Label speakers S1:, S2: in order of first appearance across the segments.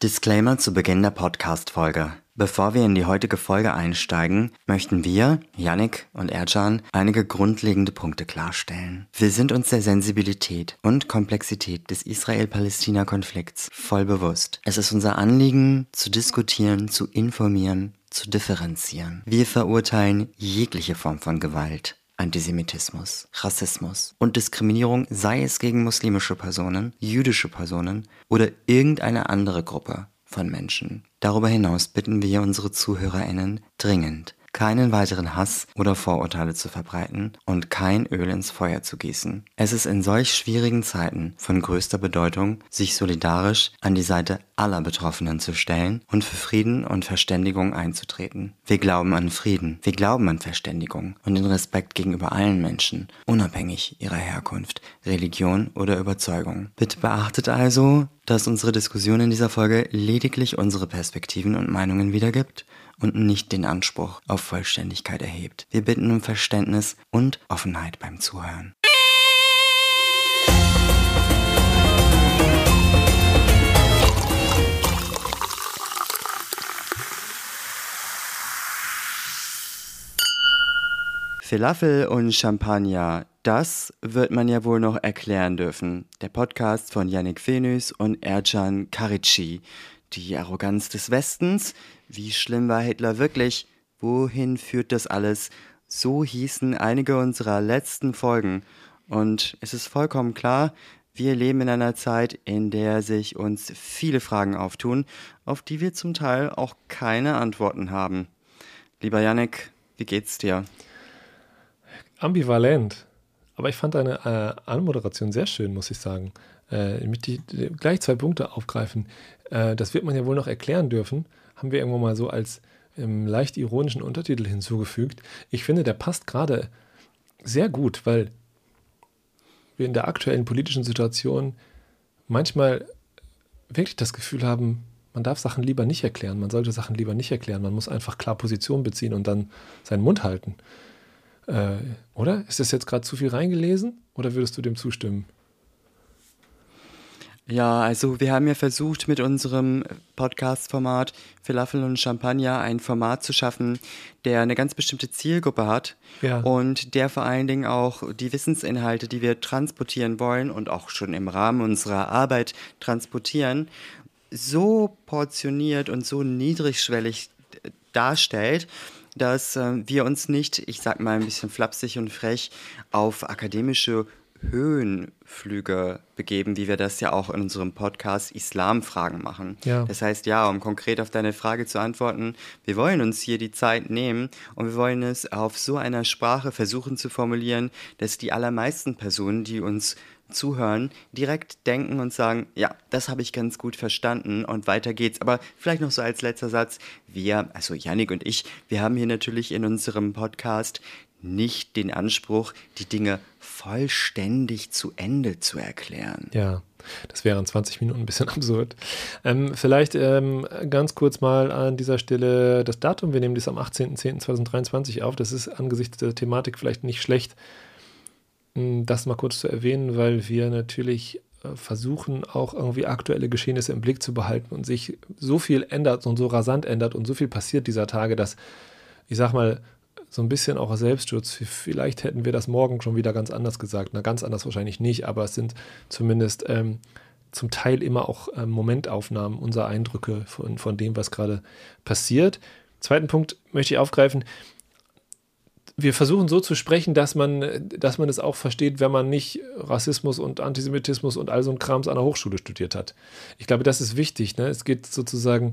S1: Disclaimer zu Beginn der Podcast-Folge. Bevor wir in die heutige Folge einsteigen, möchten wir, Yannick und Erjan, einige grundlegende Punkte klarstellen. Wir sind uns der Sensibilität und Komplexität des Israel-Palästina-Konflikts voll bewusst. Es ist unser Anliegen, zu diskutieren, zu informieren, zu differenzieren. Wir verurteilen jegliche Form von Gewalt, Antisemitismus, Rassismus und Diskriminierung, sei es gegen muslimische Personen, jüdische Personen oder irgendeine andere Gruppe von Menschen. Darüber hinaus bitten wir unsere Zuhörerinnen dringend, keinen weiteren Hass oder Vorurteile zu verbreiten und kein Öl ins Feuer zu gießen. Es ist in solch schwierigen Zeiten von größter Bedeutung, sich solidarisch an die Seite aller Betroffenen zu stellen und für Frieden und Verständigung einzutreten. Wir glauben an Frieden, wir glauben an Verständigung und den Respekt gegenüber allen Menschen, unabhängig ihrer Herkunft, Religion oder Überzeugung. Bitte beachtet also, dass unsere Diskussion in dieser Folge lediglich unsere Perspektiven und Meinungen wiedergibt und nicht den Anspruch auf Vollständigkeit erhebt. Wir bitten um Verständnis und Offenheit beim Zuhören. Falafel und Champagner, das wird man ja wohl noch erklären dürfen. Der Podcast von Yannick Venus und Ercan Karici. Die Arroganz des Westens, wie schlimm war Hitler wirklich? Wohin führt das alles? So hießen einige unserer letzten Folgen. Und es ist vollkommen klar, wir leben in einer Zeit, in der sich uns viele Fragen auftun, auf die wir zum Teil auch keine Antworten haben. Lieber Yannick, wie geht's dir?
S2: Ambivalent. Aber ich fand deine äh, Anmoderation sehr schön, muss ich sagen. Äh, mit die, gleich zwei Punkte aufgreifen. Äh, das wird man ja wohl noch erklären dürfen haben wir irgendwo mal so als ähm, leicht ironischen Untertitel hinzugefügt. Ich finde, der passt gerade sehr gut, weil wir in der aktuellen politischen Situation manchmal wirklich das Gefühl haben, man darf Sachen lieber nicht erklären, man sollte Sachen lieber nicht erklären, man muss einfach klar Position beziehen und dann seinen Mund halten. Äh, oder? Ist das jetzt gerade zu viel reingelesen oder würdest du dem zustimmen?
S1: Ja, also wir haben ja versucht mit unserem Podcast-Format Falafel und Champagner ein Format zu schaffen, der eine ganz bestimmte Zielgruppe hat ja. und der vor allen Dingen auch die Wissensinhalte, die wir transportieren wollen und auch schon im Rahmen unserer Arbeit transportieren, so portioniert und so niedrigschwellig darstellt, dass äh, wir uns nicht, ich sag mal ein bisschen flapsig und frech, auf akademische Höhenflüge begeben, wie wir das ja auch in unserem Podcast Islamfragen machen. Ja. Das heißt, ja, um konkret auf deine Frage zu antworten, wir wollen uns hier die Zeit nehmen und wir wollen es auf so einer Sprache versuchen zu formulieren, dass die allermeisten Personen, die uns zuhören, direkt denken und sagen, ja, das habe ich ganz gut verstanden und weiter geht's. Aber vielleicht noch so als letzter Satz, wir, also Yannick und ich, wir haben hier natürlich in unserem Podcast nicht den Anspruch, die Dinge vollständig zu Ende zu erklären.
S2: Ja, das wäre in 20 Minuten ein bisschen absurd. Ähm, vielleicht ähm, ganz kurz mal an dieser Stelle das Datum. Wir nehmen das am 18.10.2023 auf. Das ist angesichts der Thematik vielleicht nicht schlecht, das mal kurz zu erwähnen, weil wir natürlich äh, versuchen auch irgendwie aktuelle Geschehnisse im Blick zu behalten und sich so viel ändert und so rasant ändert und so viel passiert dieser Tage, dass ich sag mal, so ein bisschen auch Selbstschutz. Vielleicht hätten wir das morgen schon wieder ganz anders gesagt. Na, ganz anders wahrscheinlich nicht, aber es sind zumindest ähm, zum Teil immer auch ähm, Momentaufnahmen unserer Eindrücke von, von dem, was gerade passiert. Zweiten Punkt möchte ich aufgreifen. Wir versuchen so zu sprechen, dass man, dass man es auch versteht, wenn man nicht Rassismus und Antisemitismus und all so ein Krams an der Hochschule studiert hat. Ich glaube, das ist wichtig. Ne? Es geht sozusagen,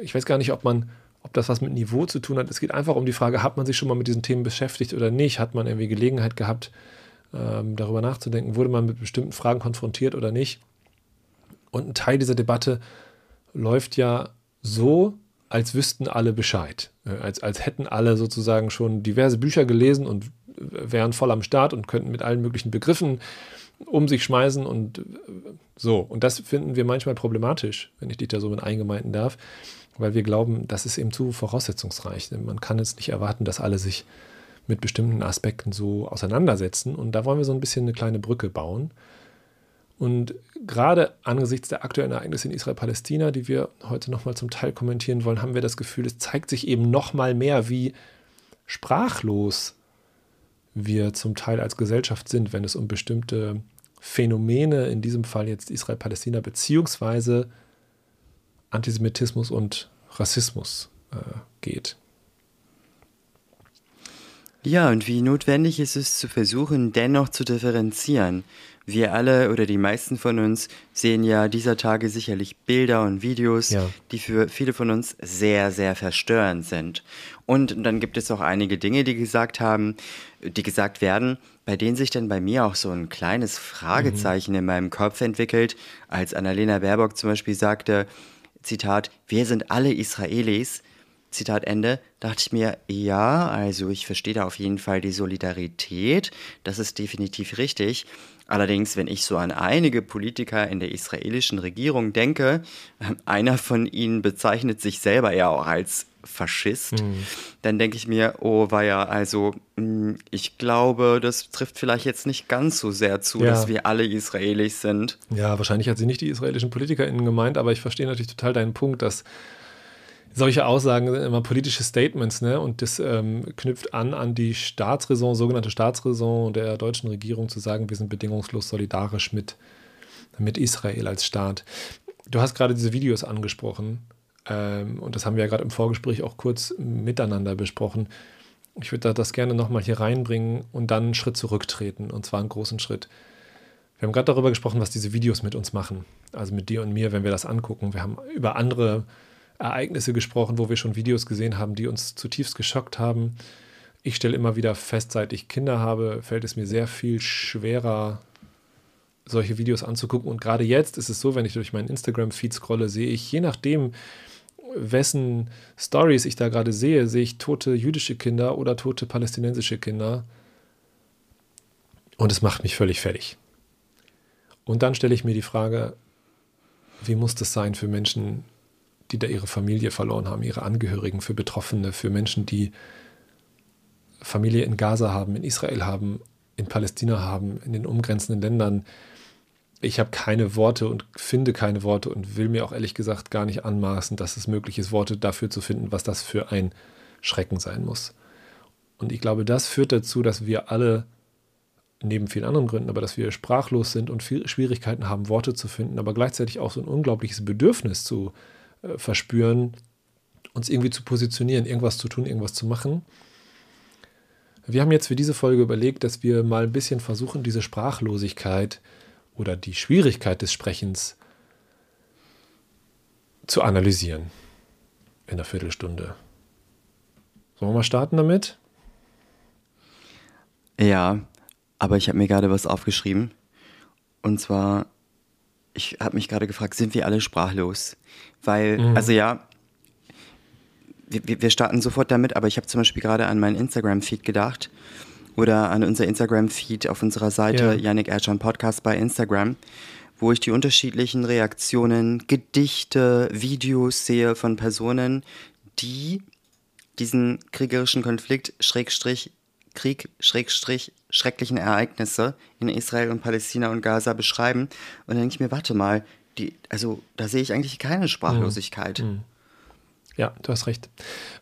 S2: ich weiß gar nicht, ob man ob das was mit Niveau zu tun hat. Es geht einfach um die Frage, hat man sich schon mal mit diesen Themen beschäftigt oder nicht? Hat man irgendwie Gelegenheit gehabt, ähm, darüber nachzudenken? Wurde man mit bestimmten Fragen konfrontiert oder nicht? Und ein Teil dieser Debatte läuft ja so, als wüssten alle Bescheid. Äh, als, als hätten alle sozusagen schon diverse Bücher gelesen und wären voll am Start und könnten mit allen möglichen Begriffen um sich schmeißen und äh, so. Und das finden wir manchmal problematisch, wenn ich dich da so mit eingemeinden darf weil wir glauben, das ist eben zu voraussetzungsreich. Man kann jetzt nicht erwarten, dass alle sich mit bestimmten Aspekten so auseinandersetzen. Und da wollen wir so ein bisschen eine kleine Brücke bauen. Und gerade angesichts der aktuellen Ereignisse in Israel-Palästina, die wir heute nochmal zum Teil kommentieren wollen, haben wir das Gefühl, es zeigt sich eben nochmal mehr, wie sprachlos wir zum Teil als Gesellschaft sind, wenn es um bestimmte Phänomene, in diesem Fall jetzt Israel-Palästina, beziehungsweise Antisemitismus und Rassismus äh, geht.
S1: Ja, und wie notwendig ist es zu versuchen, dennoch zu differenzieren. Wir alle oder die meisten von uns sehen ja dieser Tage sicherlich Bilder und Videos, ja. die für viele von uns sehr, sehr verstörend sind. Und dann gibt es auch einige Dinge, die gesagt haben, die gesagt werden, bei denen sich dann bei mir auch so ein kleines Fragezeichen mhm. in meinem Kopf entwickelt, als Annalena Baerbock zum Beispiel sagte, Zitat, wir sind alle Israelis, Zitat Ende, dachte ich mir, ja, also ich verstehe da auf jeden Fall die Solidarität, das ist definitiv richtig. Allerdings, wenn ich so an einige Politiker in der israelischen Regierung denke, einer von ihnen bezeichnet sich selber ja auch als Faschist, mhm. dann denke ich mir, oh, ja, also hm, ich glaube, das trifft vielleicht jetzt nicht ganz so sehr zu, ja. dass wir alle Israelis sind.
S2: Ja, wahrscheinlich hat sie nicht die israelischen PolitikerInnen gemeint, aber ich verstehe natürlich total deinen Punkt, dass solche Aussagen sind immer politische Statements, ne? Und das ähm, knüpft an an die Staatsräson, sogenannte Staatsräson der deutschen Regierung zu sagen, wir sind bedingungslos solidarisch mit, mit Israel als Staat. Du hast gerade diese Videos angesprochen ähm, und das haben wir ja gerade im Vorgespräch auch kurz miteinander besprochen. Ich würde das gerne nochmal hier reinbringen und dann einen Schritt zurücktreten, und zwar einen großen Schritt. Wir haben gerade darüber gesprochen, was diese Videos mit uns machen. Also mit dir und mir, wenn wir das angucken. Wir haben über andere Ereignisse gesprochen, wo wir schon Videos gesehen haben, die uns zutiefst geschockt haben. Ich stelle immer wieder fest, seit ich Kinder habe, fällt es mir sehr viel schwerer, solche Videos anzugucken. Und gerade jetzt ist es so, wenn ich durch meinen Instagram-Feed scrolle, sehe ich, je nachdem, wessen Stories ich da gerade sehe, sehe ich tote jüdische Kinder oder tote palästinensische Kinder. Und es macht mich völlig fertig. Und dann stelle ich mir die Frage, wie muss das sein für Menschen, die da ihre Familie verloren haben, ihre Angehörigen, für Betroffene, für Menschen, die Familie in Gaza haben, in Israel haben, in Palästina haben, in den umgrenzenden Ländern, ich habe keine Worte und finde keine Worte und will mir auch ehrlich gesagt gar nicht anmaßen, dass es möglich ist, Worte dafür zu finden, was das für ein Schrecken sein muss. Und ich glaube, das führt dazu, dass wir alle, neben vielen anderen Gründen, aber dass wir sprachlos sind und Schwierigkeiten haben, Worte zu finden, aber gleichzeitig auch so ein unglaubliches Bedürfnis zu äh, verspüren, uns irgendwie zu positionieren, irgendwas zu tun, irgendwas zu machen. Wir haben jetzt für diese Folge überlegt, dass wir mal ein bisschen versuchen, diese Sprachlosigkeit äh, oder die Schwierigkeit des Sprechens zu analysieren in einer Viertelstunde. Sollen wir mal starten damit?
S1: Ja, aber ich habe mir gerade was aufgeschrieben. Und zwar, ich habe mich gerade gefragt, sind wir alle sprachlos? Weil, mhm. also ja, wir, wir starten sofort damit, aber ich habe zum Beispiel gerade an meinen Instagram-Feed gedacht oder an unser Instagram-Feed auf unserer Seite ja. Yannick Ercan Podcast bei Instagram, wo ich die unterschiedlichen Reaktionen, Gedichte, Videos sehe von Personen, die diesen kriegerischen Konflikt, Schrägstrich, Krieg, Schrägstrich, schrecklichen Ereignisse in Israel und Palästina und Gaza beschreiben. Und dann denke ich mir, warte mal, die, also da sehe ich eigentlich keine Sprachlosigkeit. Mhm. Mhm.
S2: Ja, du hast recht.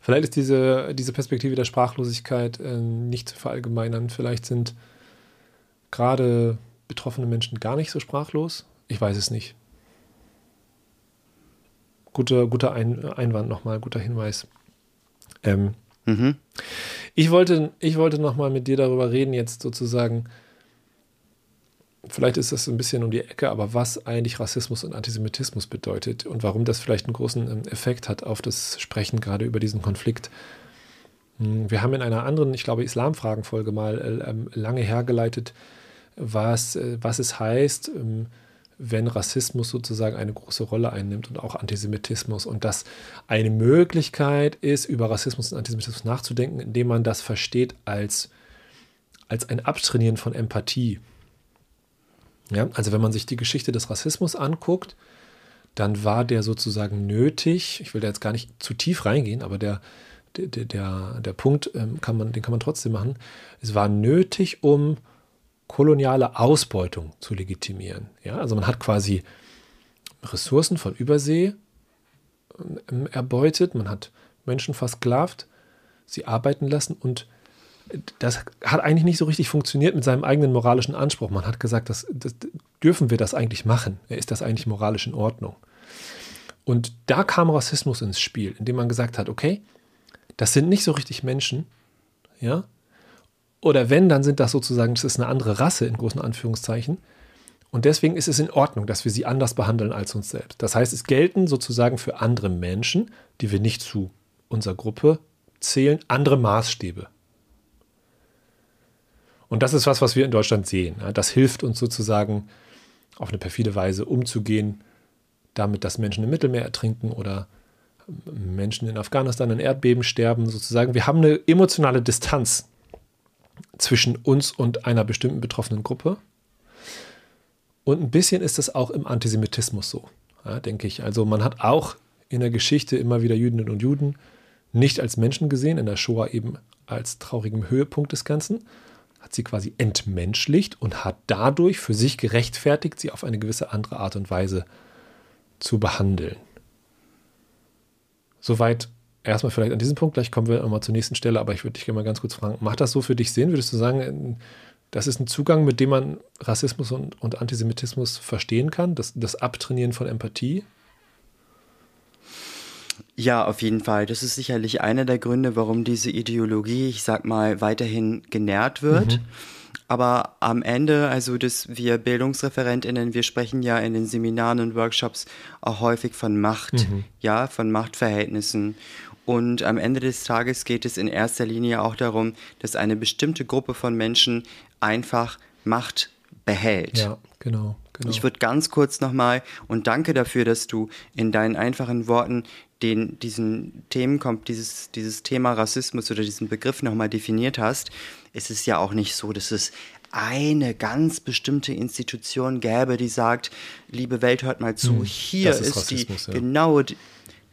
S2: Vielleicht ist diese, diese Perspektive der Sprachlosigkeit äh, nicht zu verallgemeinern. Vielleicht sind gerade betroffene Menschen gar nicht so sprachlos. Ich weiß es nicht. Guter, guter Ein Einwand nochmal, guter Hinweis. Ähm, mhm. Ich wollte, ich wollte nochmal mit dir darüber reden, jetzt sozusagen, vielleicht ist das ein bisschen um die Ecke, aber was eigentlich Rassismus und Antisemitismus bedeutet und warum das vielleicht einen großen ähm, Effekt hat auf das Sprechen gerade über diesen Konflikt. Hm, wir haben in einer anderen, ich glaube, Islamfragenfolge mal äh, ähm, lange hergeleitet, was, äh, was es heißt, ähm, wenn Rassismus sozusagen eine große Rolle einnimmt und auch Antisemitismus und dass eine Möglichkeit ist, über Rassismus und Antisemitismus nachzudenken, indem man das versteht als, als ein Abtrainieren von Empathie. Ja, also wenn man sich die Geschichte des Rassismus anguckt, dann war der sozusagen nötig, ich will da jetzt gar nicht zu tief reingehen, aber der, der, der, der Punkt ähm, kann man, den kann man trotzdem machen. Es war nötig, um koloniale Ausbeutung zu legitimieren. Ja, also man hat quasi Ressourcen von Übersee ähm, erbeutet, man hat Menschen versklavt, sie arbeiten lassen und das hat eigentlich nicht so richtig funktioniert mit seinem eigenen moralischen Anspruch. Man hat gesagt, das, das, dürfen wir das eigentlich machen? Ist das eigentlich moralisch in Ordnung? Und da kam Rassismus ins Spiel, indem man gesagt hat, okay, das sind nicht so richtig Menschen, ja, oder wenn, dann sind das sozusagen, das ist eine andere Rasse in großen Anführungszeichen. Und deswegen ist es in Ordnung, dass wir sie anders behandeln als uns selbst. Das heißt, es gelten sozusagen für andere Menschen, die wir nicht zu unserer Gruppe zählen, andere Maßstäbe. Und das ist was, was wir in Deutschland sehen. Das hilft uns sozusagen auf eine perfide Weise umzugehen, damit, dass Menschen im Mittelmeer ertrinken oder Menschen in Afghanistan in Erdbeben sterben, sozusagen. Wir haben eine emotionale Distanz zwischen uns und einer bestimmten betroffenen Gruppe. Und ein bisschen ist das auch im Antisemitismus so, ja, denke ich. Also man hat auch in der Geschichte immer wieder Jüdinnen und Juden nicht als Menschen gesehen, in der Shoah eben als traurigem Höhepunkt des Ganzen, hat sie quasi entmenschlicht und hat dadurch für sich gerechtfertigt, sie auf eine gewisse andere Art und Weise zu behandeln. Soweit erstmal vielleicht an diesem Punkt, gleich kommen wir nochmal zur nächsten Stelle, aber ich würde dich gerne mal ganz kurz fragen, macht das so für dich Sinn? Würdest du sagen, das ist ein Zugang, mit dem man Rassismus und, und Antisemitismus verstehen kann, das, das Abtrainieren von Empathie?
S1: Ja, auf jeden Fall. Das ist sicherlich einer der Gründe, warum diese Ideologie, ich sag mal, weiterhin genährt wird. Mhm. Aber am Ende, also dass wir BildungsreferentInnen, wir sprechen ja in den Seminaren und Workshops auch häufig von Macht, mhm. ja, von Machtverhältnissen. Und am Ende des Tages geht es in erster Linie auch darum, dass eine bestimmte Gruppe von Menschen einfach Macht behält.
S2: Ja, genau. Genau.
S1: Ich würde ganz kurz nochmal und danke dafür, dass du in deinen einfachen Worten den, diesen Themen kommt, dieses, dieses Thema Rassismus oder diesen Begriff nochmal definiert hast. Es ist ja auch nicht so, dass es eine ganz bestimmte Institution gäbe, die sagt, liebe Welt, hört mal zu, hm, hier ist, ist die ja. genaue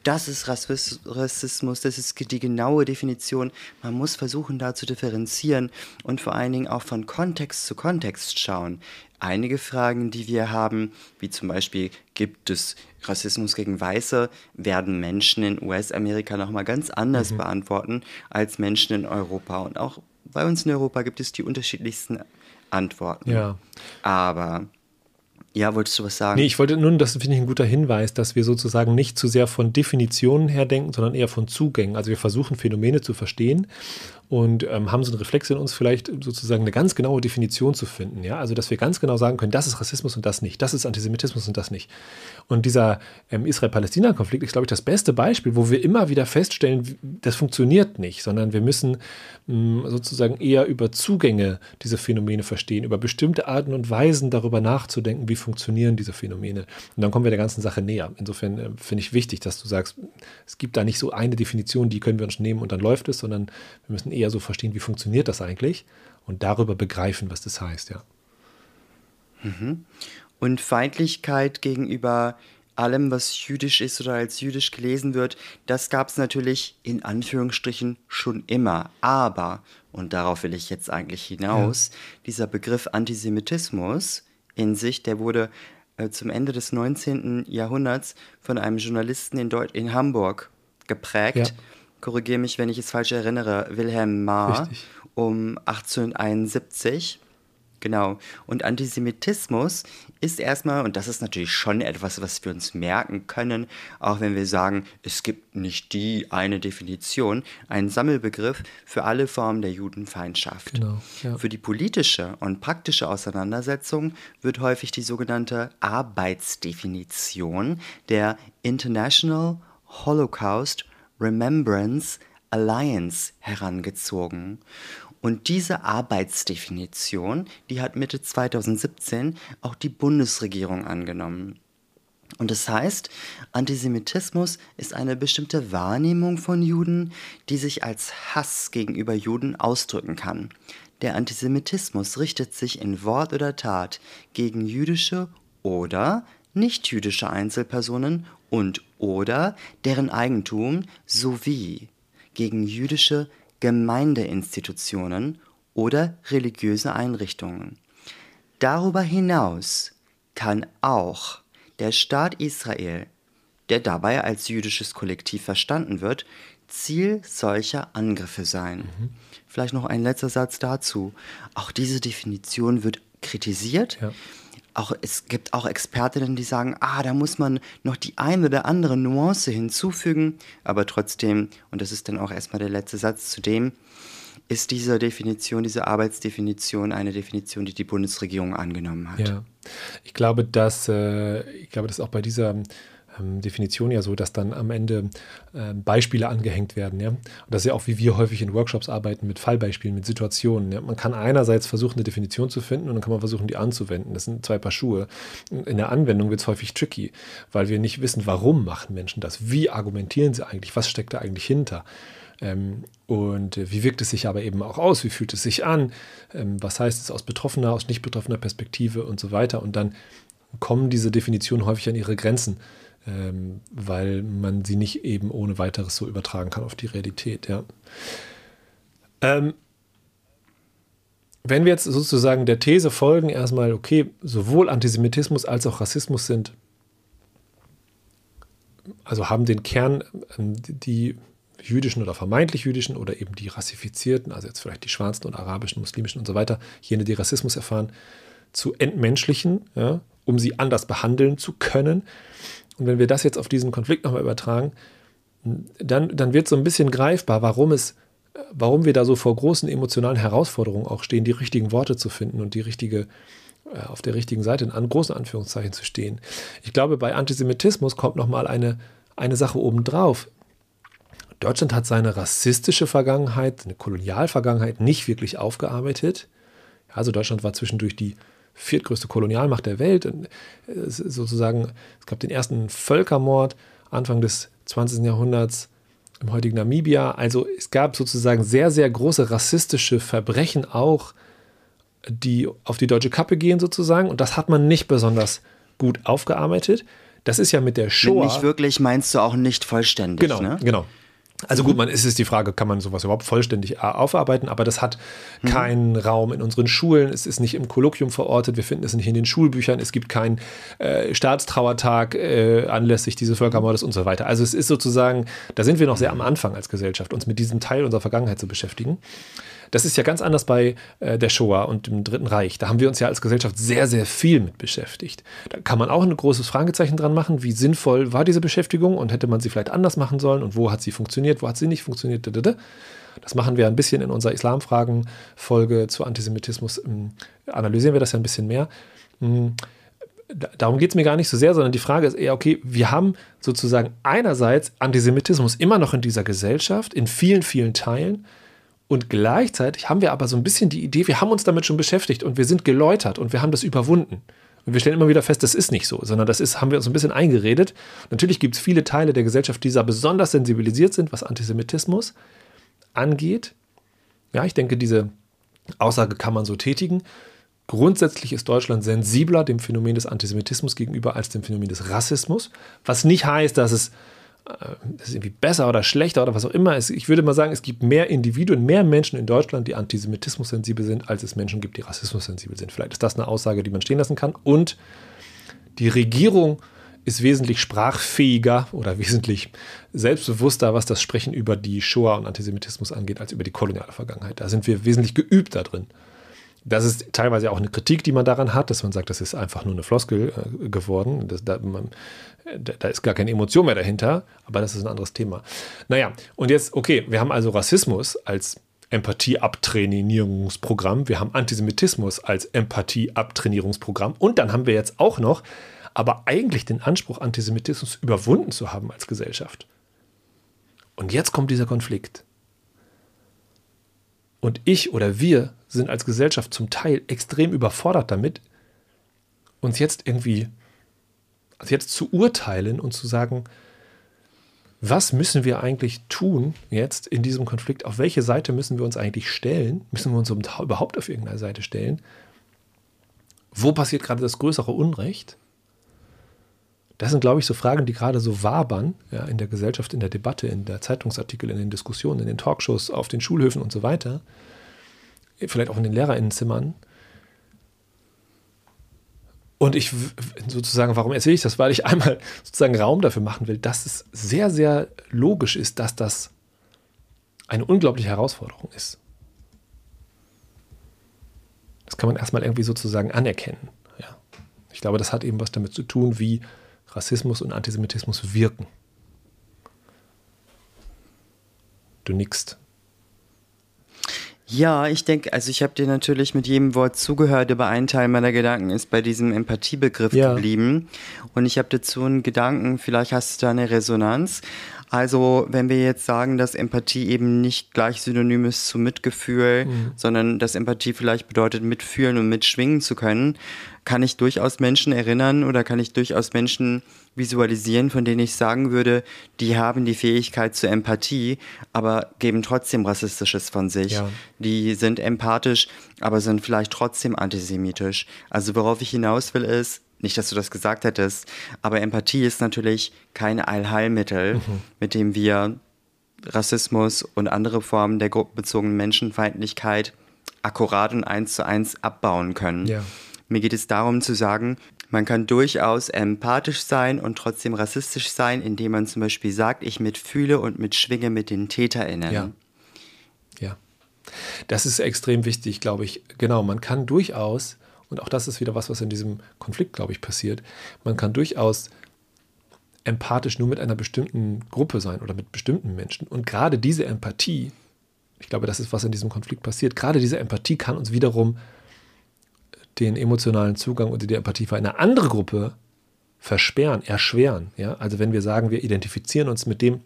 S1: das ist Rassismus, das ist die genaue Definition. Man muss versuchen, da zu differenzieren und vor allen Dingen auch von Kontext zu Kontext schauen. Einige Fragen, die wir haben, wie zum Beispiel, gibt es Rassismus gegen Weiße, werden Menschen in US-Amerika nochmal ganz anders mhm. beantworten als Menschen in Europa. Und auch bei uns in Europa gibt es die unterschiedlichsten Antworten.
S2: Ja.
S1: Aber ja, wolltest du was sagen?
S2: Nee, ich wollte nun, das finde ich ein guter Hinweis, dass wir sozusagen nicht zu sehr von Definitionen her denken, sondern eher von Zugängen. Also wir versuchen Phänomene zu verstehen und ähm, haben so einen Reflex in uns, vielleicht sozusagen eine ganz genaue Definition zu finden. Ja? Also, dass wir ganz genau sagen können, das ist Rassismus und das nicht, das ist Antisemitismus und das nicht. Und dieser ähm, Israel-Palästina-Konflikt ist, glaube ich, das beste Beispiel, wo wir immer wieder feststellen, das funktioniert nicht, sondern wir müssen mh, sozusagen eher über Zugänge diese Phänomene verstehen, über bestimmte Arten und Weisen darüber nachzudenken, wie funktionieren diese Phänomene. Und dann kommen wir der ganzen Sache näher. Insofern äh, finde ich wichtig, dass du sagst, es gibt da nicht so eine Definition, die können wir uns nehmen und dann läuft es, sondern wir müssen eher eher so verstehen, wie funktioniert das eigentlich und darüber begreifen, was das heißt, ja.
S1: Mhm. Und Feindlichkeit gegenüber allem, was jüdisch ist oder als jüdisch gelesen wird, das gab es natürlich in Anführungsstrichen schon immer. Aber, und darauf will ich jetzt eigentlich hinaus, ja. dieser Begriff Antisemitismus in sich, der wurde äh, zum Ende des 19. Jahrhunderts von einem Journalisten in, Deut in Hamburg geprägt. Ja korrigiere mich, wenn ich es falsch erinnere, Wilhelm Marr Richtig. um 1871. Genau. Und Antisemitismus ist erstmal, und das ist natürlich schon etwas, was wir uns merken können, auch wenn wir sagen, es gibt nicht die eine Definition, ein Sammelbegriff für alle Formen der Judenfeindschaft. Genau, ja. Für die politische und praktische Auseinandersetzung wird häufig die sogenannte Arbeitsdefinition der International Holocaust Remembrance Alliance herangezogen. Und diese Arbeitsdefinition, die hat Mitte 2017 auch die Bundesregierung angenommen. Und das heißt, Antisemitismus ist eine bestimmte Wahrnehmung von Juden, die sich als Hass gegenüber Juden ausdrücken kann. Der Antisemitismus richtet sich in Wort oder Tat gegen jüdische oder nichtjüdische Einzelpersonen und oder deren Eigentum sowie gegen jüdische Gemeindeinstitutionen oder religiöse Einrichtungen. Darüber hinaus kann auch der Staat Israel, der dabei als jüdisches Kollektiv verstanden wird, Ziel solcher Angriffe sein. Mhm. Vielleicht noch ein letzter Satz dazu. Auch diese Definition wird kritisiert. Ja. Auch, es gibt auch Expertinnen, die sagen, ah, da muss man noch die eine oder andere Nuance hinzufügen. Aber trotzdem, und das ist dann auch erstmal der letzte Satz zu dem, ist diese Definition, diese Arbeitsdefinition eine Definition, die die Bundesregierung angenommen hat.
S2: Ja, ich glaube, dass, äh, ich glaube, dass auch bei dieser Definition ja so, dass dann am Ende äh, Beispiele angehängt werden. Ja? Und das ist ja auch, wie wir häufig in Workshops arbeiten, mit Fallbeispielen, mit Situationen. Ja? Man kann einerseits versuchen, eine Definition zu finden und dann kann man versuchen, die anzuwenden. Das sind zwei Paar Schuhe. In der Anwendung wird es häufig tricky, weil wir nicht wissen, warum machen Menschen das? Wie argumentieren sie eigentlich? Was steckt da eigentlich hinter? Ähm, und äh, wie wirkt es sich aber eben auch aus? Wie fühlt es sich an? Ähm, was heißt es aus betroffener, aus nicht betroffener Perspektive und so weiter? Und dann kommen diese Definitionen häufig an ihre Grenzen ähm, weil man sie nicht eben ohne weiteres so übertragen kann auf die Realität. Ja. Ähm, wenn wir jetzt sozusagen der These folgen, erstmal, okay, sowohl Antisemitismus als auch Rassismus sind, also haben den Kern, ähm, die jüdischen oder vermeintlich jüdischen oder eben die rassifizierten, also jetzt vielleicht die schwarzen oder arabischen, muslimischen und so weiter, jene, die Rassismus erfahren, zu entmenschlichen, ja, um sie anders behandeln zu können. Und wenn wir das jetzt auf diesen Konflikt nochmal übertragen, dann, dann wird so ein bisschen greifbar, warum es, warum wir da so vor großen emotionalen Herausforderungen auch stehen, die richtigen Worte zu finden und die richtige, äh, auf der richtigen Seite in großen Anführungszeichen zu stehen. Ich glaube, bei Antisemitismus kommt nochmal eine, eine Sache obendrauf. Deutschland hat seine rassistische Vergangenheit, eine Kolonialvergangenheit nicht wirklich aufgearbeitet. Also Deutschland war zwischendurch die viertgrößte Kolonialmacht der Welt. Und äh, sozusagen, es gab den ersten Völkermord Anfang des 20. Jahrhunderts im heutigen Namibia. Also es gab sozusagen sehr, sehr große rassistische Verbrechen auch, die auf die deutsche Kappe gehen sozusagen. Und das hat man nicht besonders gut aufgearbeitet. Das ist ja mit der Shoah.
S1: Nicht wirklich meinst du auch nicht vollständig.
S2: Genau,
S1: ne?
S2: genau. Also gut, man ist es die Frage, kann man sowas überhaupt vollständig aufarbeiten, aber das hat mhm. keinen Raum in unseren Schulen, es ist nicht im Kolloquium verortet, wir finden es nicht in den Schulbüchern, es gibt keinen äh, Staatstrauertag äh, anlässlich dieses Völkermordes und so weiter. Also es ist sozusagen, da sind wir noch sehr am Anfang als Gesellschaft, uns mit diesem Teil unserer Vergangenheit zu beschäftigen. Das ist ja ganz anders bei äh, der Shoah und dem Dritten Reich. Da haben wir uns ja als Gesellschaft sehr, sehr viel mit beschäftigt. Da kann man auch ein großes Fragezeichen dran machen, wie sinnvoll war diese Beschäftigung und hätte man sie vielleicht anders machen sollen und wo hat sie funktioniert, wo hat sie nicht funktioniert. Das machen wir ein bisschen in unserer Islamfragen-Folge zu Antisemitismus. Ähm, analysieren wir das ja ein bisschen mehr. Hm, darum geht es mir gar nicht so sehr, sondern die Frage ist eher, okay, wir haben sozusagen einerseits Antisemitismus immer noch in dieser Gesellschaft, in vielen, vielen Teilen. Und gleichzeitig haben wir aber so ein bisschen die Idee, wir haben uns damit schon beschäftigt und wir sind geläutert und wir haben das überwunden. Und wir stellen immer wieder fest, das ist nicht so, sondern das ist, haben wir uns ein bisschen eingeredet. Natürlich gibt es viele Teile der Gesellschaft, die da besonders sensibilisiert sind, was Antisemitismus angeht. Ja, ich denke, diese Aussage kann man so tätigen. Grundsätzlich ist Deutschland sensibler dem Phänomen des Antisemitismus gegenüber als dem Phänomen des Rassismus, was nicht heißt, dass es das ist irgendwie besser oder schlechter oder was auch immer. Ich würde mal sagen, es gibt mehr Individuen, mehr Menschen in Deutschland, die Antisemitismus sensibel sind, als es Menschen gibt, die Rassismus sensibel sind. Vielleicht ist das eine Aussage, die man stehen lassen kann. Und die Regierung ist wesentlich sprachfähiger oder wesentlich selbstbewusster, was das Sprechen über die Shoah und Antisemitismus angeht, als über die koloniale Vergangenheit. Da sind wir wesentlich geübter drin. Das ist teilweise auch eine Kritik, die man daran hat, dass man sagt, das ist einfach nur eine Floskel äh, geworden. Das, da, man, da, da, ist gar keine Emotion mehr dahinter, aber das ist ein anderes Thema. Naja, und jetzt, okay, wir haben also Rassismus als Empathie-Abtrainierungsprogramm, wir haben Antisemitismus als Empathie-Abtrainierungsprogramm und dann haben wir jetzt auch noch aber eigentlich den Anspruch, Antisemitismus überwunden zu haben als Gesellschaft. Und jetzt kommt dieser Konflikt. Und ich oder wir sind als Gesellschaft zum Teil extrem überfordert damit, uns jetzt irgendwie, also jetzt zu urteilen und zu sagen, was müssen wir eigentlich tun jetzt in diesem Konflikt? Auf welche Seite müssen wir uns eigentlich stellen? Müssen wir uns überhaupt auf irgendeine Seite stellen? Wo passiert gerade das größere Unrecht? Das sind, glaube ich, so Fragen, die gerade so wabern ja, in der Gesellschaft, in der Debatte, in der Zeitungsartikel, in den Diskussionen, in den Talkshows, auf den Schulhöfen und so weiter. Vielleicht auch in den Lehrerinnenzimmern. Und ich sozusagen, warum erzähle ich das? Weil ich einmal sozusagen Raum dafür machen will, dass es sehr, sehr logisch ist, dass das eine unglaubliche Herausforderung ist. Das kann man erstmal irgendwie sozusagen anerkennen. Ja. Ich glaube, das hat eben was damit zu tun, wie Rassismus und Antisemitismus wirken. Du nickst.
S1: Ja, ich denke, also ich habe dir natürlich mit jedem Wort zugehört, aber ein Teil meiner Gedanken ist bei diesem Empathiebegriff ja. geblieben. Und ich habe dazu einen Gedanken, vielleicht hast du da eine Resonanz. Also, wenn wir jetzt sagen, dass Empathie eben nicht gleich synonym ist zu Mitgefühl, mhm. sondern dass Empathie vielleicht bedeutet, mitfühlen und mitschwingen zu können, kann ich durchaus Menschen erinnern oder kann ich durchaus Menschen visualisieren, von denen ich sagen würde, die haben die Fähigkeit zur Empathie, aber geben trotzdem Rassistisches von sich. Ja. Die sind empathisch, aber sind vielleicht trotzdem antisemitisch. Also worauf ich hinaus will ist, nicht, dass du das gesagt hättest, aber Empathie ist natürlich kein Allheilmittel, mhm. mit dem wir Rassismus und andere Formen der gruppenbezogenen Menschenfeindlichkeit akkurat und eins zu eins abbauen können. Ja. Mir geht es darum zu sagen, man kann durchaus empathisch sein und trotzdem rassistisch sein, indem man zum Beispiel sagt, ich mitfühle und mitschwinge mit den TäterInnen.
S2: Ja. ja. Das ist extrem wichtig, glaube ich. Genau, man kann durchaus und auch das ist wieder was, was in diesem Konflikt, glaube ich, passiert. Man kann durchaus empathisch nur mit einer bestimmten Gruppe sein oder mit bestimmten Menschen. Und gerade diese Empathie, ich glaube, das ist, was in diesem Konflikt passiert, gerade diese Empathie kann uns wiederum den emotionalen Zugang und die Empathie für eine andere Gruppe versperren, erschweren. Ja? Also wenn wir sagen, wir identifizieren uns mit dem,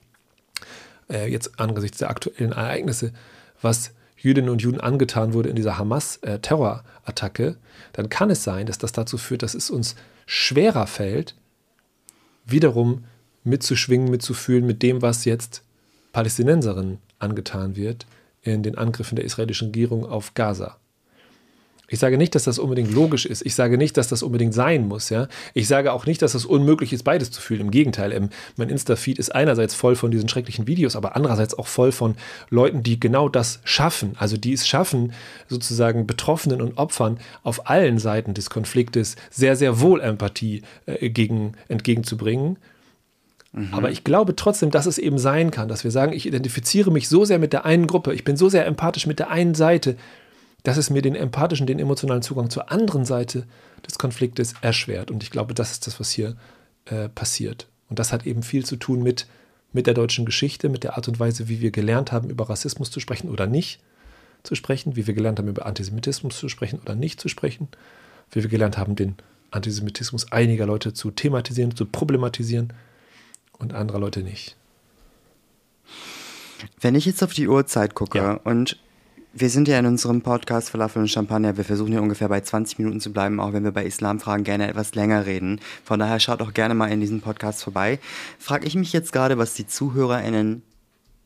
S2: äh, jetzt angesichts der aktuellen Ereignisse, was Jüdinnen und Juden angetan wurde in dieser Hamas-Terrorattacke, dann kann es sein, dass das dazu führt, dass es uns schwerer fällt, wiederum mitzuschwingen, mitzufühlen mit dem, was jetzt Palästinenserinnen angetan wird in den Angriffen der israelischen Regierung auf Gaza. Ich sage nicht, dass das unbedingt logisch ist. Ich sage nicht, dass das unbedingt sein muss. Ja? Ich sage auch nicht, dass das unmöglich ist, beides zu fühlen. Im Gegenteil, ähm, mein Insta-Feed ist einerseits voll von diesen schrecklichen Videos, aber andererseits auch voll von Leuten, die genau das schaffen. Also die es schaffen, sozusagen Betroffenen und Opfern auf allen Seiten des Konfliktes sehr, sehr wohl Empathie äh, gegen, entgegenzubringen. Mhm. Aber ich glaube trotzdem, dass es eben sein kann, dass wir sagen, ich identifiziere mich so sehr mit der einen Gruppe, ich bin so sehr empathisch mit der einen Seite, dass es mir den empathischen, den emotionalen Zugang zur anderen Seite des Konfliktes erschwert. Und ich glaube, das ist das, was hier äh, passiert. Und das hat eben viel zu tun mit, mit der deutschen Geschichte, mit der Art und Weise, wie wir gelernt haben, über Rassismus zu sprechen oder nicht zu sprechen, wie wir gelernt haben, über Antisemitismus zu sprechen oder nicht zu sprechen, wie wir gelernt haben, den Antisemitismus einiger Leute zu thematisieren, zu problematisieren und anderer Leute nicht.
S1: Wenn ich jetzt auf die Uhrzeit gucke ja. und wir sind ja in unserem Podcast Falafel und Champagner. Wir versuchen ja ungefähr bei 20 Minuten zu bleiben, auch wenn wir bei Islamfragen gerne etwas länger reden. Von daher schaut auch gerne mal in diesen Podcast vorbei. Frage ich mich jetzt gerade, was die ZuhörerInnen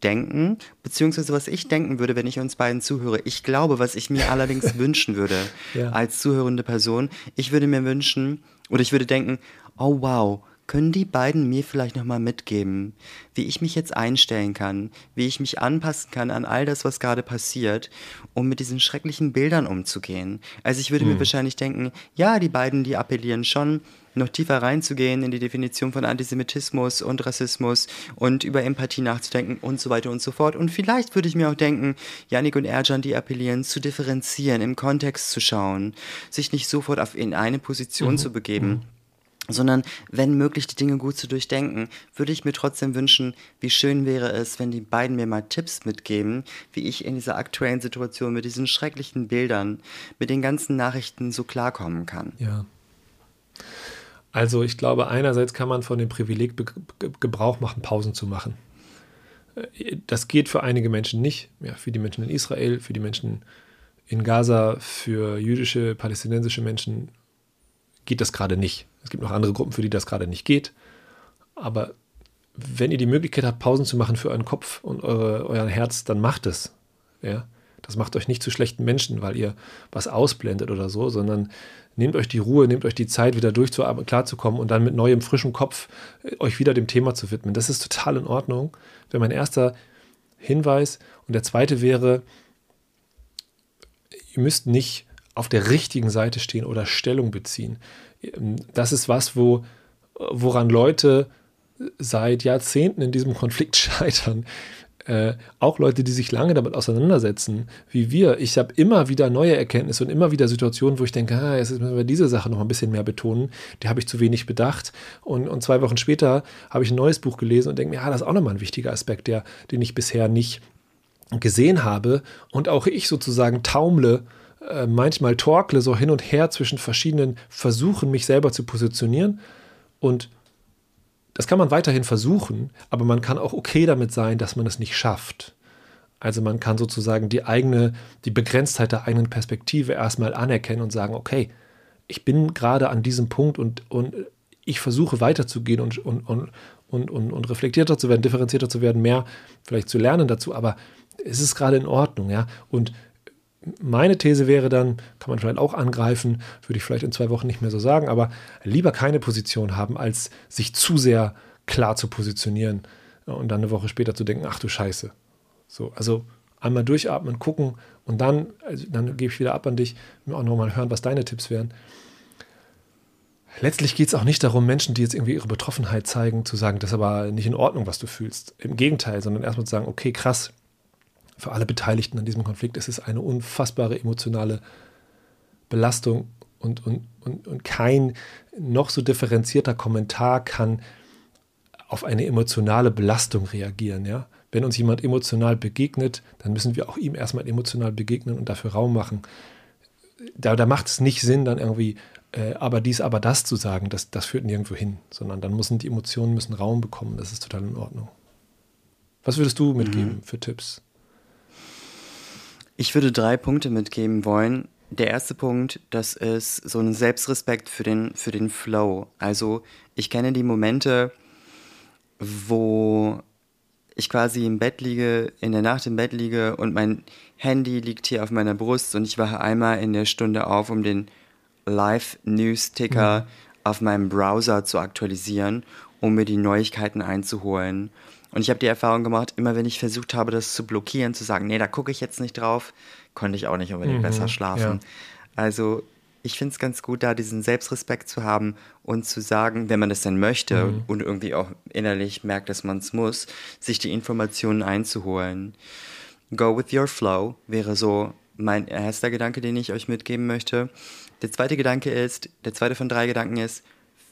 S1: denken, beziehungsweise was ich denken würde, wenn ich uns beiden zuhöre. Ich glaube, was ich mir allerdings wünschen würde ja. als zuhörende Person, ich würde mir wünschen oder ich würde denken, oh wow, können die beiden mir vielleicht nochmal mitgeben, wie ich mich jetzt einstellen kann, wie ich mich anpassen kann an all das, was gerade passiert, um mit diesen schrecklichen Bildern umzugehen? Also ich würde hm. mir wahrscheinlich denken, ja, die beiden, die appellieren schon, noch tiefer reinzugehen in die Definition von Antisemitismus und Rassismus und über Empathie nachzudenken und so weiter und so fort. Und vielleicht würde ich mir auch denken, Yannick und Erjan, die appellieren, zu differenzieren, im Kontext zu schauen, sich nicht sofort auf in eine Position mhm. zu begeben. Mhm sondern wenn möglich die Dinge gut zu durchdenken, würde ich mir trotzdem wünschen, wie schön wäre es, wenn die beiden mir mal Tipps mitgeben, wie ich in dieser aktuellen Situation mit diesen schrecklichen Bildern, mit den ganzen Nachrichten so klarkommen kann.
S2: Ja. Also ich glaube, einerseits kann man von dem Privileg Gebrauch machen, Pausen zu machen. Das geht für einige Menschen nicht, ja, für die Menschen in Israel, für die Menschen in Gaza, für jüdische, palästinensische Menschen geht das gerade nicht. Es gibt noch andere Gruppen, für die das gerade nicht geht. Aber wenn ihr die Möglichkeit habt, Pausen zu machen für euren Kopf und eure, euer Herz, dann macht es. Ja? Das macht euch nicht zu schlechten Menschen, weil ihr was ausblendet oder so, sondern nehmt euch die Ruhe, nehmt euch die Zeit, wieder durchzuarbeiten, klarzukommen und dann mit neuem, frischem Kopf äh, euch wieder dem Thema zu widmen. Das ist total in Ordnung. Wäre mein erster Hinweis. Und der zweite wäre, ihr müsst nicht auf der richtigen Seite stehen oder Stellung beziehen. Das ist was, wo, woran Leute seit Jahrzehnten in diesem Konflikt scheitern. Äh, auch Leute, die sich lange damit auseinandersetzen, wie wir. Ich habe immer wieder neue Erkenntnisse und immer wieder Situationen, wo ich denke, ah, jetzt müssen wir diese Sache noch ein bisschen mehr betonen. Die habe ich zu wenig bedacht. Und, und zwei Wochen später habe ich ein neues Buch gelesen und denke mir, ah, das ist auch nochmal ein wichtiger Aspekt, der, den ich bisher nicht gesehen habe. Und auch ich sozusagen taumle, äh, manchmal torkle so hin und her zwischen verschiedenen Versuchen, mich selber zu positionieren und das kann man weiterhin versuchen, aber man kann auch okay damit sein, dass man es nicht schafft. Also man kann sozusagen die eigene, die Begrenztheit der eigenen Perspektive erstmal anerkennen und sagen, okay, ich bin gerade an diesem Punkt und, und ich versuche weiterzugehen und, und, und, und, und, reflektierter zu werden, differenzierter zu werden, mehr vielleicht zu lernen dazu, aber es ist gerade in Ordnung, ja. Und meine These wäre dann, kann man vielleicht auch angreifen, würde ich vielleicht in zwei Wochen nicht mehr so sagen, aber lieber keine Position haben, als sich zu sehr klar zu positionieren und dann eine Woche später zu denken, ach du Scheiße. So, also einmal durchatmen, gucken und dann, also dann gebe ich wieder ab an dich, auch nochmal hören, was deine Tipps wären. Letztlich geht es auch nicht darum, Menschen, die jetzt irgendwie ihre Betroffenheit zeigen, zu sagen, das ist aber nicht in Ordnung, was du fühlst. Im Gegenteil, sondern erstmal zu sagen, okay, krass, für alle Beteiligten an diesem Konflikt ist es eine unfassbare emotionale Belastung und, und, und, und kein noch so differenzierter Kommentar kann auf eine emotionale Belastung reagieren. Ja? Wenn uns jemand emotional begegnet, dann müssen wir auch ihm erstmal emotional begegnen und dafür Raum machen. Da, da macht es nicht Sinn, dann irgendwie äh, aber dies, aber das zu sagen, das, das führt nirgendwo hin, sondern dann müssen die Emotionen müssen Raum bekommen, das ist total in Ordnung. Was würdest du mitgeben mhm. für Tipps?
S1: Ich würde drei Punkte mitgeben wollen. Der erste Punkt, das ist so ein Selbstrespekt für den, für den Flow. Also ich kenne die Momente, wo ich quasi im Bett liege, in der Nacht im Bett liege und mein Handy liegt hier auf meiner Brust und ich wache einmal in der Stunde auf, um den Live-News-Ticker mhm. auf meinem Browser zu aktualisieren, um mir die Neuigkeiten einzuholen. Und ich habe die Erfahrung gemacht, immer wenn ich versucht habe, das zu blockieren, zu sagen, nee, da gucke ich jetzt nicht drauf, konnte ich auch nicht unbedingt mhm, besser schlafen. Ja. Also ich finde es ganz gut, da diesen Selbstrespekt zu haben und zu sagen, wenn man das denn möchte mhm. und irgendwie auch innerlich merkt, dass man es muss, sich die Informationen einzuholen. Go with your flow wäre so mein erster Gedanke, den ich euch mitgeben möchte. Der zweite Gedanke ist, der zweite von drei Gedanken ist,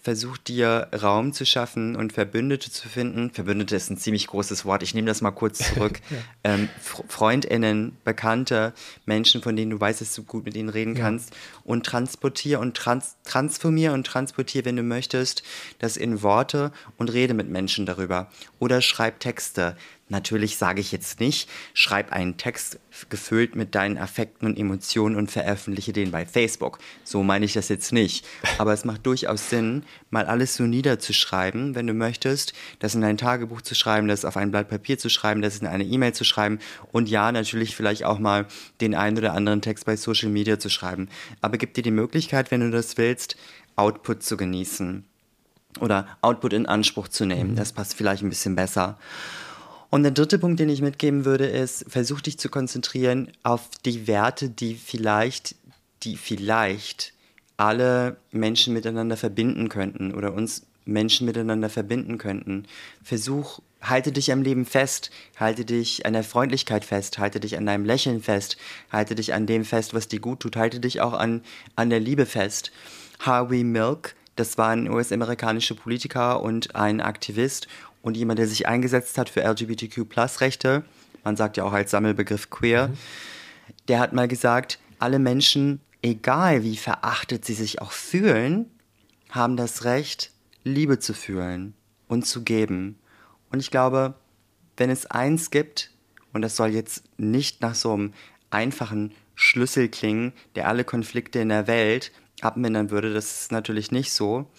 S1: versuch dir Raum zu schaffen und Verbündete zu finden. Verbündete ist ein ziemlich großes Wort. Ich nehme das mal kurz zurück. ja. ähm, Freundinnen, Bekannte, Menschen, von denen du weißt, dass du gut mit ihnen reden ja. kannst. Und transportier und trans transformier und transportier, wenn du möchtest, das in Worte und rede mit Menschen darüber. Oder schreib Texte. Natürlich sage ich jetzt nicht, schreib einen Text gefüllt mit deinen Affekten und Emotionen und veröffentliche den bei Facebook. So meine ich das jetzt nicht. Aber es macht durchaus Sinn, mal alles so niederzuschreiben, wenn du möchtest, das in ein Tagebuch zu schreiben, das auf ein Blatt Papier zu schreiben, das in eine E-Mail zu schreiben und ja, natürlich vielleicht auch mal den einen oder anderen Text bei Social Media zu schreiben. Aber gib dir die Möglichkeit, wenn du das willst, Output zu genießen oder Output in Anspruch zu nehmen. Mhm. Das passt vielleicht ein bisschen besser. Und der dritte Punkt, den ich mitgeben würde, ist, versuch dich zu konzentrieren auf die Werte, die vielleicht, die vielleicht alle Menschen miteinander verbinden könnten oder uns Menschen miteinander verbinden könnten. Versuch, halte dich am Leben fest, halte dich an der Freundlichkeit fest, halte dich an deinem Lächeln fest, halte dich an dem fest, was dir gut tut, halte dich auch an, an der Liebe fest. Harvey Milk, das war ein US-amerikanischer Politiker und ein Aktivist und jemand, der sich eingesetzt hat für LGBTQ-Plus-Rechte, man sagt ja auch als Sammelbegriff queer, mhm. der hat mal gesagt, alle Menschen, egal wie verachtet sie sich auch fühlen, haben das Recht, Liebe zu fühlen und zu geben. Und ich glaube, wenn es eins gibt, und das soll jetzt nicht nach so einem einfachen Schlüssel klingen, der alle Konflikte in der Welt abmindern würde, das ist natürlich nicht so.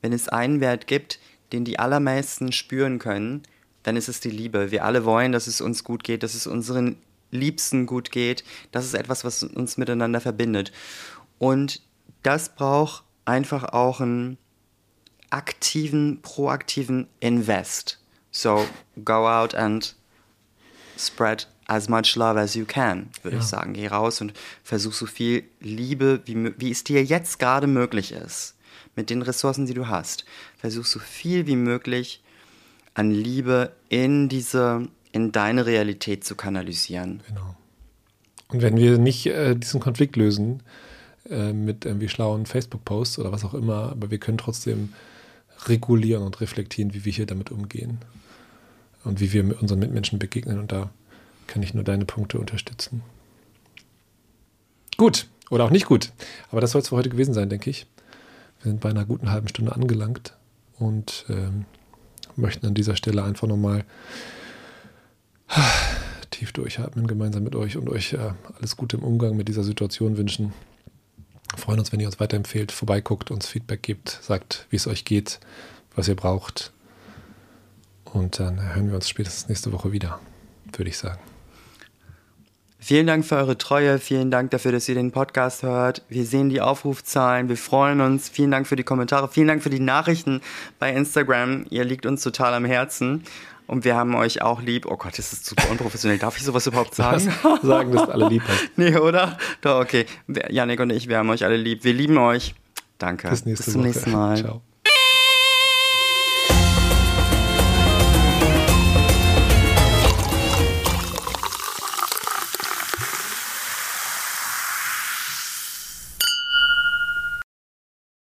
S1: Wenn es einen Wert gibt, den die allermeisten spüren können, dann ist es die Liebe. Wir alle wollen, dass es uns gut geht, dass es unseren Liebsten gut geht. Das ist etwas, was uns miteinander verbindet. Und das braucht einfach auch einen aktiven, proaktiven Invest. So, go out and spread as much love as you can, würde
S2: Ja.
S1: ich sagen. Geh raus und versuch so viel Liebe, wie, wie es dir jetzt gerade möglich ist, mit den Ressourcen, die du hast. Versuch so viel wie möglich an Liebe in diese, in deine Realität zu kanalisieren.
S2: Genau. Und wenn wir nicht äh, diesen Konflikt lösen äh, mit irgendwie schlauen Facebook-Posts oder was auch immer, aber wir können trotzdem regulieren und reflektieren, wie wir hier damit umgehen und wie wir mit unseren Mitmenschen begegnen. Und da kann ich nur deine Punkte unterstützen. Gut oder auch nicht gut. Aber das soll es für heute gewesen sein, denke ich. Wir sind bei einer guten halben Stunde angelangt und ähm, möchten an dieser Stelle einfach nochmal tief durchatmen gemeinsam mit euch und euch äh, alles Gute im Umgang mit dieser Situation wünschen. Freuen uns, wenn ihr uns weiterempfehlt, vorbeiguckt, uns Feedback gebt, sagt, wie es euch geht, was ihr braucht. Und dann hören wir uns spätestens nächste Woche wieder, würde ich sagen.
S1: Vielen Dank für eure Treue, vielen Dank dafür, dass ihr den Podcast hört. Wir sehen die Aufrufzahlen, wir freuen uns. Vielen Dank für die Kommentare, vielen Dank für die Nachrichten bei Instagram. Ihr liegt uns total am Herzen und wir haben euch auch lieb. Oh Gott, das ist super unprofessionell. Darf ich sowas überhaupt sagen?
S2: Sagen, dass alle lieb hast.
S1: nee, oder? Doch, okay. Janik und ich, wir haben euch alle lieb. Wir lieben euch. Danke.
S2: Bis nächste
S1: Bis zum
S2: Woche.
S1: nächsten Mal.
S2: Ciao.